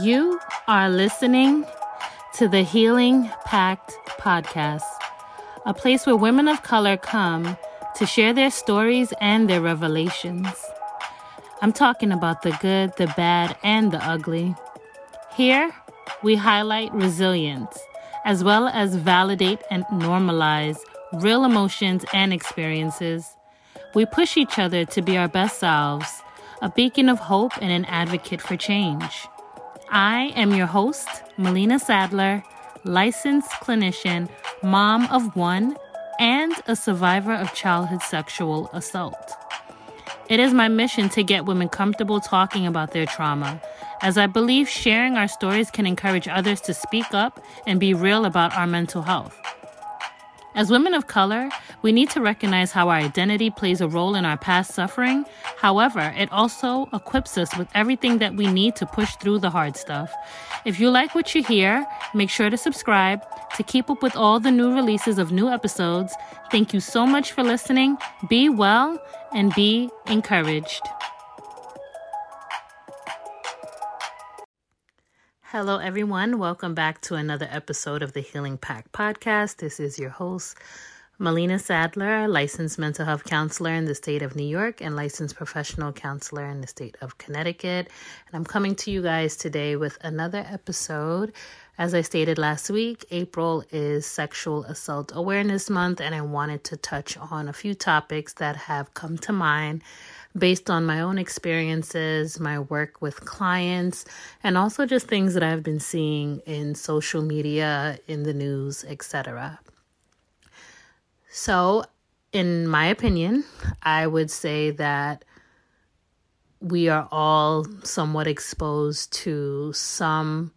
You are listening to the Healing Pact podcast, a place where women of color come to share their stories and their revelations. I'm talking about the good, the bad, and the ugly. Here, we highlight resilience as well as validate and normalize real emotions and experiences. We push each other to be our best selves, a beacon of hope and an advocate for change. I am your host, Melena Saddler, licensed clinician, mom of one, and a survivor of childhood sexual assault. It is my mission to get women comfortable talking about their trauma, as I believe sharing our stories can encourage others to speak up and be real about our mental health. As women of color, we need to recognize how our identity plays a role in our past suffering. However, it also equips us with everything that we need to push through the hard stuff. If you like what you hear, make sure to subscribe to keep up with all the new releases of new episodes. Thank you so much for listening. Be well and be encouraged. Hello, everyone. Welcome back to another episode of the Healing Pack podcast. This is your host, Melena Saddler, licensed mental health counselor in the state of New York and licensed professional counselor in the state of Connecticut. And I'm coming to you guys today with another episode. As I stated last week, April is Sexual Assault Awareness Month, and I wanted to touch on a few topics that have come to mind based on my own experiences, my work with clients, and also just things that I've been seeing in social media, in the news, etc. So, in my opinion, I would say that we are all somewhat exposed to some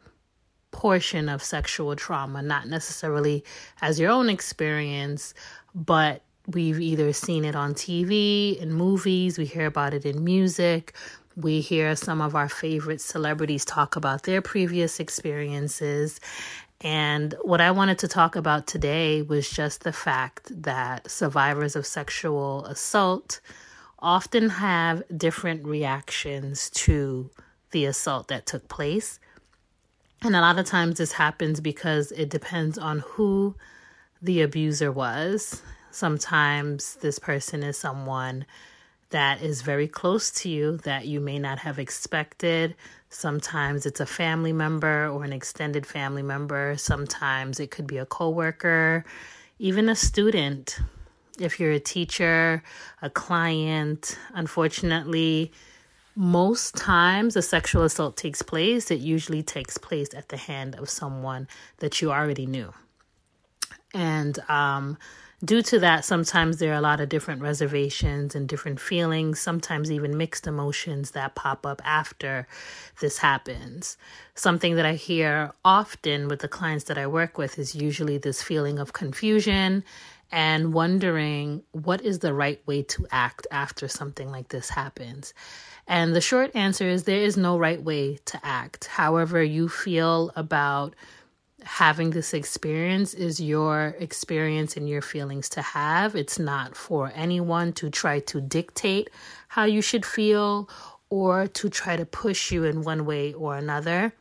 portion of sexual trauma, not necessarily as your own experience, but We've either seen it on TV, in movies, we hear about it in music, we hear some of our favorite celebrities talk about their previous experiences. And what I wanted to talk about today was just the fact that survivors of sexual assault often have different reactions to the assault that took place. And a lot of times this happens because it depends on who the abuser was Sometimes this person is someone that is very close to you that you may not have expected. Sometimes it's a family member or an extended family member. Sometimes it could be a coworker, even a student. If you're a teacher, a client, unfortunately, most times a sexual assault takes place, it usually takes place at the hand of someone that you already knew. And um, due to that, sometimes there are a lot of different reservations and different feelings, sometimes even mixed emotions that pop up after this happens. Something that I hear often with the clients that I work with is usually this feeling of confusion and wondering what is the right way to act after something like this happens. And the short answer is there is no right way to act. However, you feel about having this experience is your experience and your feelings to have. It's not for anyone to try to dictate how you should feel or to try to push you in one way or another.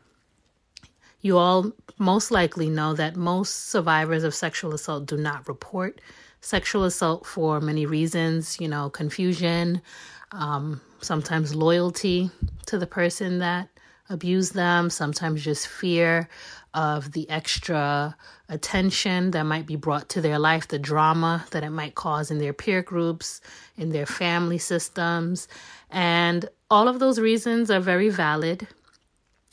You all most likely know that most survivors of sexual assault do not report sexual assault for many reasons, you know, confusion, um, sometimes loyalty to the person that abused them, sometimes just fear of the extra attention that might be brought to their life, the drama that it might cause in their peer groups, in their family systems. And all of those reasons are very valid.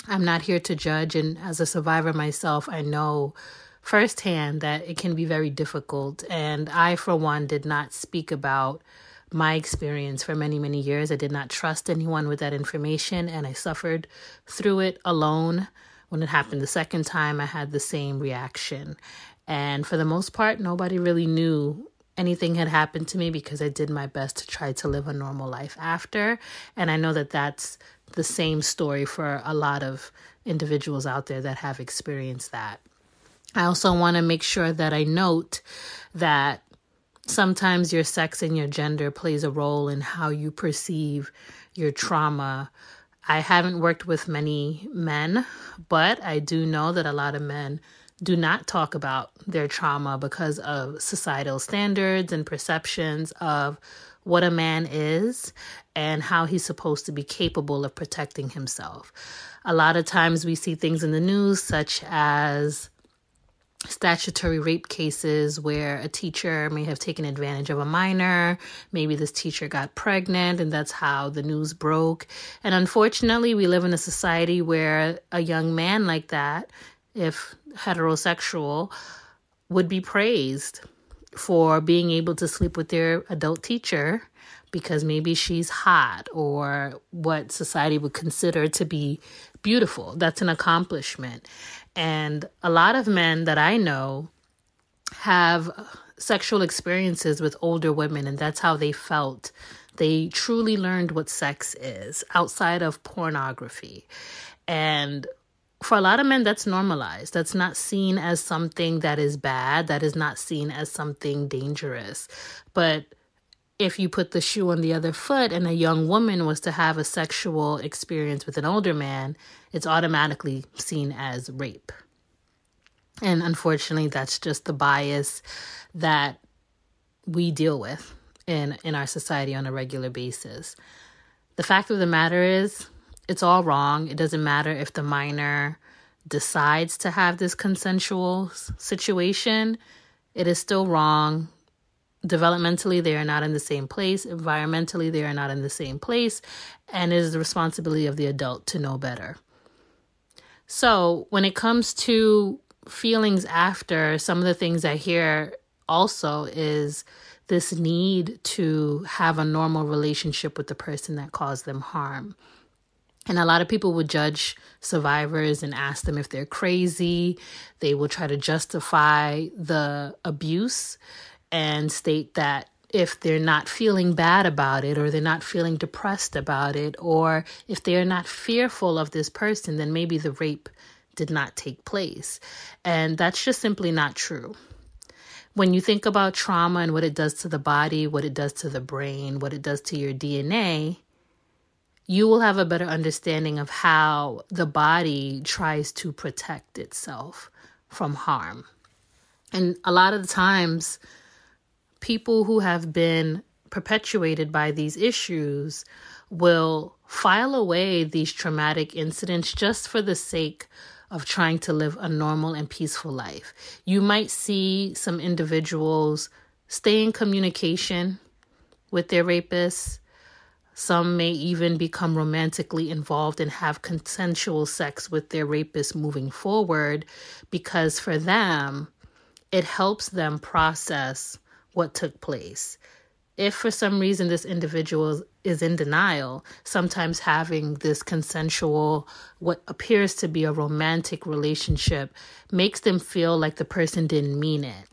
I'm not here to judge. And as a survivor myself, I know firsthand that it can be very difficult. And I, for one, did not speak about my experience for many, many years. I did not trust anyone with that information, and I suffered through it alone. When it happened the second time, I had the same reaction. And for the most part, nobody really knew anything had happened to me because I did my best to try to live a normal life after. And I know that that's the same story for a lot of individuals out there that have experienced that. I also want to make sure that I note that sometimes your sex and your gender plays a role in how you perceive your trauma I haven't worked with many men, but I do know that a lot of men do not talk about their trauma because of societal standards and perceptions of what a man is and how he's supposed to be capable of protecting himself. A lot of times we see things in the news, such as statutory rape cases where a teacher may have taken advantage of a minor. Maybe this teacher got pregnant, and that's how the news broke. And unfortunately, we live in a society where a young man like that, if heterosexual, would be praised for being able to sleep with their adult teacher because maybe she's hot or what society would consider to be beautiful. That's an accomplishment. And a lot of men that I know have sexual experiences with older women, and that's how they felt. They truly learned what sex is outside of pornography. And for a lot of men, that's normalized. That's not seen as something that is bad. That is not seen as something dangerous. But if you put the shoe on the other foot and a young woman was to have a sexual experience with an older man, it's automatically seen as rape. And unfortunately, that's just the bias that we deal with in, in our society on a regular basis. The fact of the matter is, it's all wrong. It doesn't matter if the minor decides to have this consensual situation, it is still wrong developmentally they are not in the same place. Environmentally they are not in the same place. And it is the responsibility of the adult to know better. So when it comes to feelings after some of the things i hear also is this need to have a normal relationship with the person that caused them harm. And a lot of people would judge survivors and ask them if they're crazy. They will try to justify the abuse and state that if they're not feeling bad about it or they're not feeling depressed about it or if they're not fearful of this person, then maybe the rape did not take place. And that's just simply not true. When you think about trauma and what it does to the body, what it does to the brain, what it does to your DNA, you will have a better understanding of how the body tries to protect itself from harm. And a lot of the times, people who have been perpetuated by these issues will file away these traumatic incidents just for the sake of trying to live a normal and peaceful life. You might see some individuals stay in communication with their rapists. Some may even become romantically involved and have consensual sex with their rapist moving forward because for them, it helps them process what took place. If for some reason this individual is in denial, sometimes having this consensual, what appears to be a romantic relationship, makes them feel like the person didn't mean it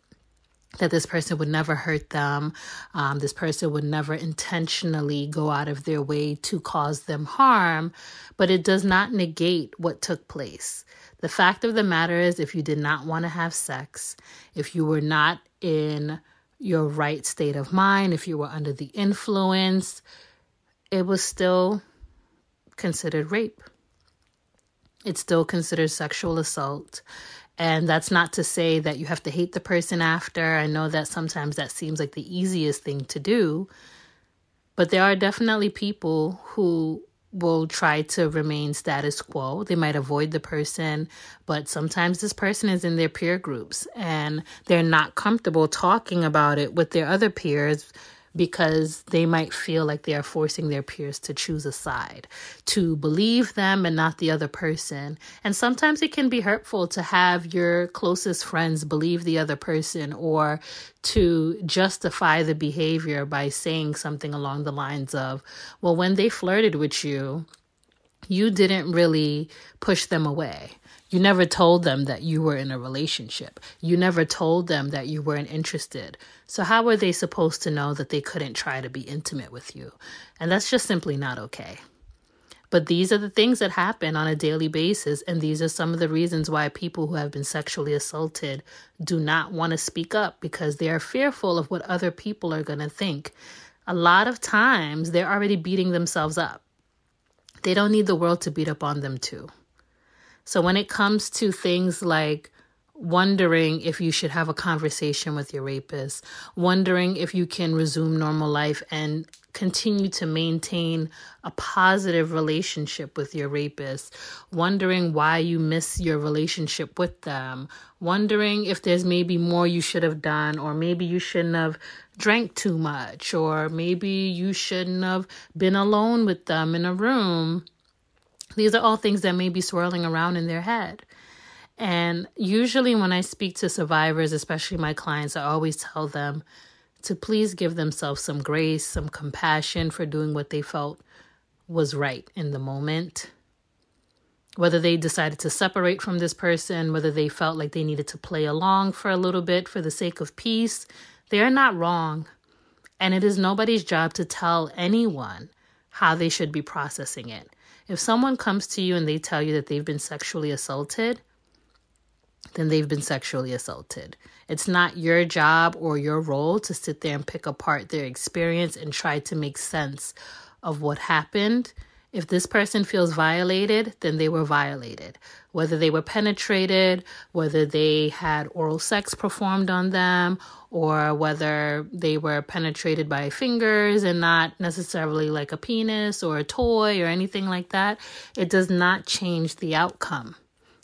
that this person would never hurt them. Um, this person would never intentionally go out of their way to cause them harm, but it does not negate what took place. The fact of the matter is, if you did not want to have sex, if you were not in your right state of mind, if you were under the influence, it was still considered rape. It's still considered sexual assault. And that's not to say that you have to hate the person after. I know that sometimes that seems like the easiest thing to do. But there are definitely people who will try to remain status quo. They might avoid the person, but sometimes this person is in their peer groups and they're not comfortable talking about it with their other peers because they might feel like they are forcing their peers to choose a side, to believe them and not the other person. And sometimes it can be hurtful to have your closest friends believe the other person or to justify the behavior by saying something along the lines of, well, when they flirted with you, you didn't really push them away. You never told them that you were in a relationship. You never told them that you weren't interested. So, how were they supposed to know that they couldn't try to be intimate with you? And that's just simply not okay. But these are the things that happen on a daily basis. And these are some of the reasons why people who have been sexually assaulted do not want to speak up because they are fearful of what other people are going to think. A lot of times they're already beating themselves up they don't need the world to beat up on them, too. So when it comes to things like wondering if you should have a conversation with your rapist, wondering if you can resume normal life and continue to maintain a positive relationship with your rapist, wondering why you miss your relationship with them, wondering if there's maybe more you should have done, or maybe you shouldn't have drank too much, or maybe you shouldn't have been alone with them in a room. These are all things that may be swirling around in their head. And usually, when I speak to survivors, especially my clients, I always tell them to please give themselves some grace, some compassion for doing what they felt was right in the moment. Whether they decided to separate from this person, whether they felt like they needed to play along for a little bit for the sake of peace, they are not wrong. And it is nobody's job to tell anyone how they should be processing it. If someone comes to you and they tell you that they've been sexually assaulted, then they've been sexually assaulted. It's not your job or your role to sit there and pick apart their experience and try to make sense of what happened. If this person feels violated, then they were violated. Whether they were penetrated, whether they had oral sex performed on them, or whether they were penetrated by fingers and not necessarily like a penis or a toy or anything like that, it does not change the outcome.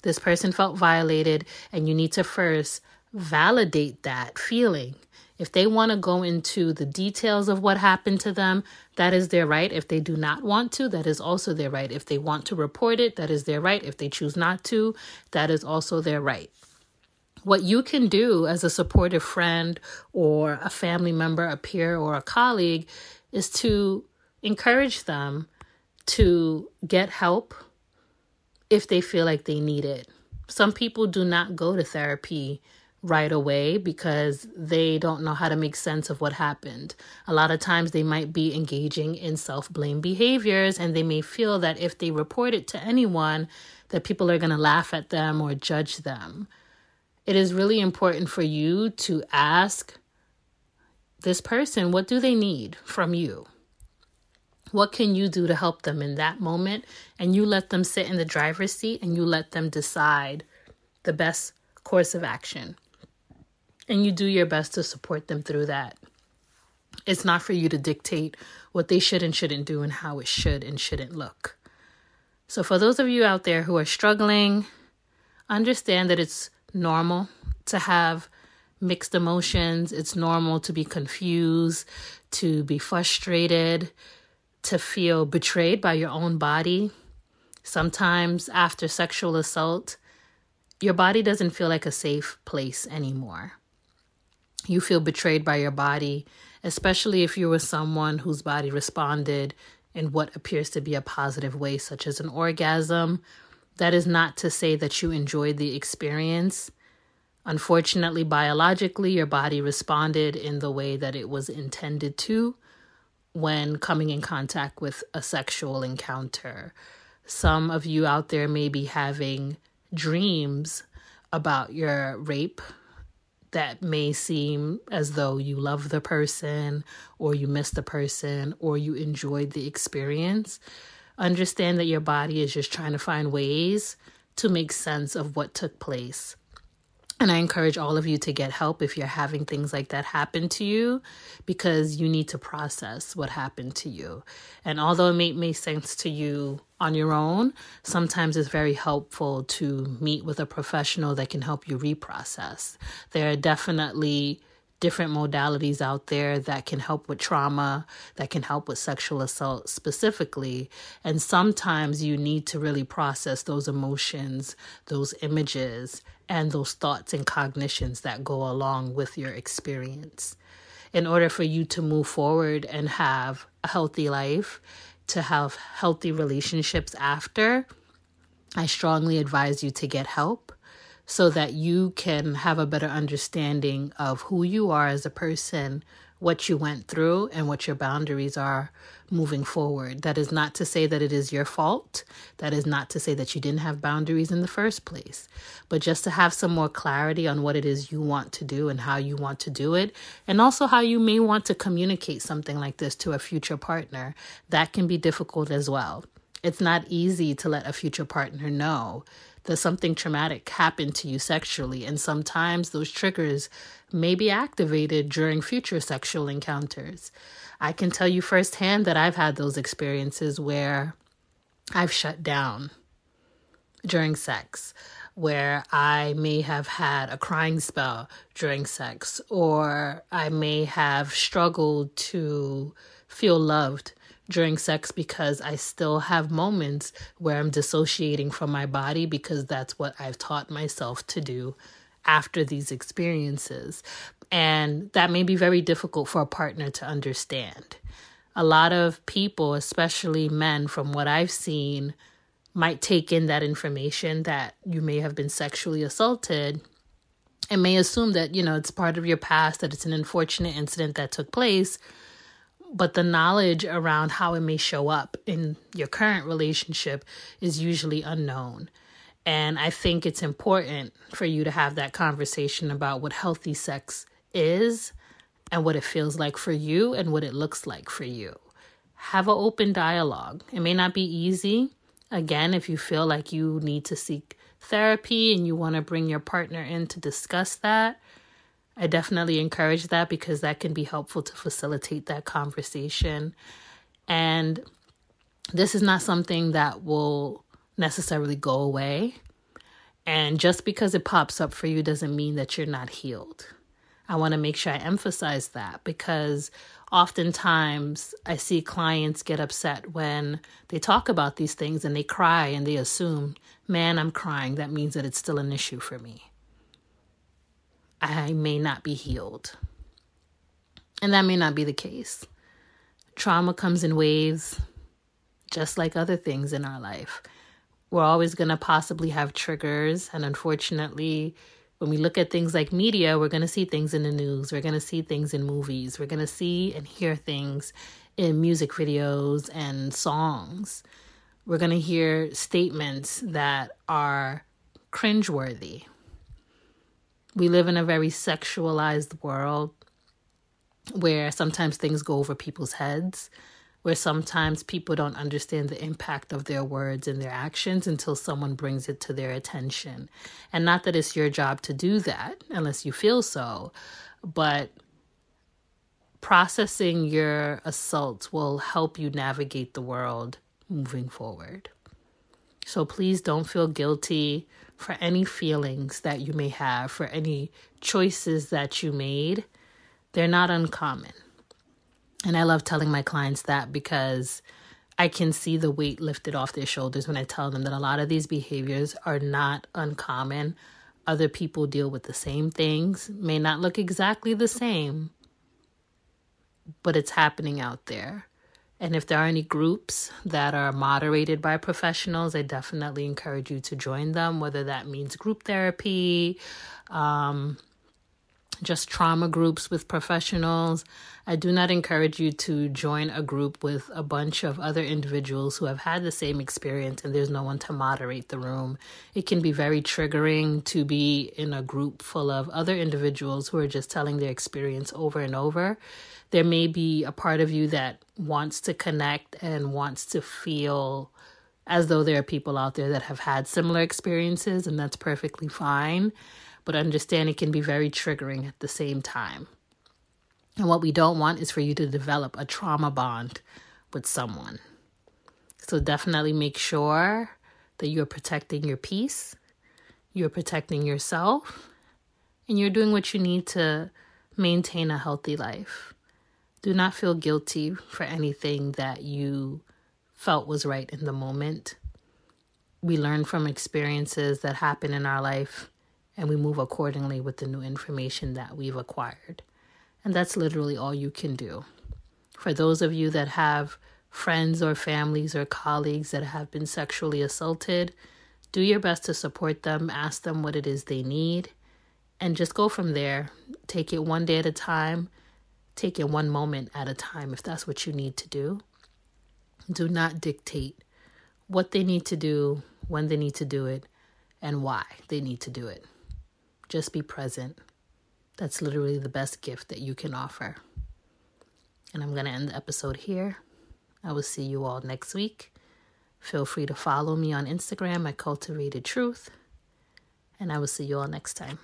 This person felt violated, and you need to first validate that feeling. If they want to go into the details of what happened to them, that is their right. If they do not want to, that is also their right. If they want to report it, that is their right. If they choose not to, that is also their right. What you can do as a supportive friend or a family member, a peer, or a colleague is to encourage them to get help if they feel like they need it. Some people do not go to therapy right away because they don't know how to make sense of what happened. A lot of times they might be engaging in self-blame behaviors and they may feel that if they report it to anyone that people are going to laugh at them or judge them. It is really important for you to ask this person what do they need from you? What can you do to help them in that moment? And you let them sit in the driver's seat and you let them decide the best course of action. And you do your best to support them through that. It's not for you to dictate what they should and shouldn't do and how it should and shouldn't look. So, for those of you out there who are struggling, understand that it's normal to have mixed emotions. It's normal to be confused, to be frustrated, to feel betrayed by your own body. Sometimes after sexual assault, your body doesn't feel like a safe place anymore. You feel betrayed by your body, especially if you were someone whose body responded in what appears to be a positive way, such as an orgasm. That is not to say that you enjoyed the experience. Unfortunately, biologically, your body responded in the way that it was intended to when coming in contact with a sexual encounter. Some of you out there may be having dreams about your rape that may seem as though you love the person or you miss the person or you enjoyed the experience. Understand that your body is just trying to find ways to make sense of what took place. And I encourage all of you to get help if you're having things like that happen to you because you need to process what happened to you. And although it may make sense to you on your own, sometimes it's very helpful to meet with a professional that can help you reprocess. There are definitely different modalities out there that can help with trauma, that can help with sexual assault specifically. And sometimes you need to really process those emotions, those images, and those thoughts and cognitions that go along with your experience. In order for you to move forward and have a healthy life, to have healthy relationships after, I strongly advise you to get help so that you can have a better understanding of who you are as a person, what you went through, and what your boundaries are moving forward. That is not to say that it is your fault. That is not to say that you didn't have boundaries in the first place, but just to have some more clarity on what it is you want to do and how you want to do it, and also how you may want to communicate something like this to a future partner. That can be difficult as well It's not easy to let a future partner know that something traumatic happened to you sexually, and sometimes those triggers may be activated during future sexual encounters. I can tell you firsthand that I've had those experiences where I've shut down during sex, where I may have had a crying spell during sex, or I may have struggled to feel loved during sex because I still have moments where I'm dissociating from my body because that's what I've taught myself to do after these experiences. And that may be very difficult for a partner to understand. A lot of people, especially men, from what I've seen, might take in that information that you may have been sexually assaulted and may assume that, you know, it's part of your past, that it's an unfortunate incident that took place but the knowledge around how it may show up in your current relationship is usually unknown. And I think it's important for you to have that conversation about what healthy sex is and what it feels like for you and what it looks like for you. Have an open dialogue. It may not be easy. Again, if you feel like you need to seek therapy and you want to bring your partner in to discuss that, I definitely encourage that because that can be helpful to facilitate that conversation. And this is not something that will necessarily go away. And just because it pops up for you doesn't mean that you're not healed. I want to make sure I emphasize that because oftentimes I see clients get upset when they talk about these things and they cry and they assume, man, I'm crying. That means that it's still an issue for me. I may not be healed. And that may not be the case. Trauma comes in waves, just like other things in our life. We're always going to possibly have triggers. And unfortunately, when we look at things like media, we're going to see things in the news, we're going to see things in movies, we're going to see and hear things in music videos and songs. We're going to hear statements that are cringeworthy we live in a very sexualized world where sometimes things go over people's heads, where sometimes people don't understand the impact of their words and their actions until someone brings it to their attention. And not that it's your job to do that unless you feel so, but processing your assaults will help you navigate the world moving forward. So please don't feel guilty for any feelings that you may have, for any choices that you made. They're not uncommon. And I love telling my clients that because I can see the weight lifted off their shoulders when I tell them that a lot of these behaviors are not uncommon. Other people deal with the same things, may not look exactly the same, but it's happening out there. And if there are any groups that are moderated by professionals, I definitely encourage you to join them, whether that means group therapy, um, just trauma groups with professionals. I do not encourage you to join a group with a bunch of other individuals who have had the same experience and there's no one to moderate the room. It can be very triggering to be in a group full of other individuals who are just telling their experience over and over there may be a part of you that wants to connect and wants to feel as though there are people out there that have had similar experiences, and that's perfectly fine. But understand it can be very triggering at the same time. And what we don't want is for you to develop a trauma bond with someone. So definitely make sure that you're protecting your peace, you're protecting yourself, and you're doing what you need to maintain a healthy life. Do not feel guilty for anything that you felt was right in the moment. We learn from experiences that happen in our life and we move accordingly with the new information that we've acquired. And that's literally all you can do. For those of you that have friends or families or colleagues that have been sexually assaulted, do your best to support them, ask them what it is they need, and just go from there. Take it one day at a time Take it one moment at a time if that's what you need to do. Do not dictate what they need to do, when they need to do it, and why they need to do it. Just be present. That's literally the best gift that you can offer. And I'm going to end the episode here. I will see you all next week. Feel free to follow me on Instagram at Cultivated Truth. And I will see you all next time.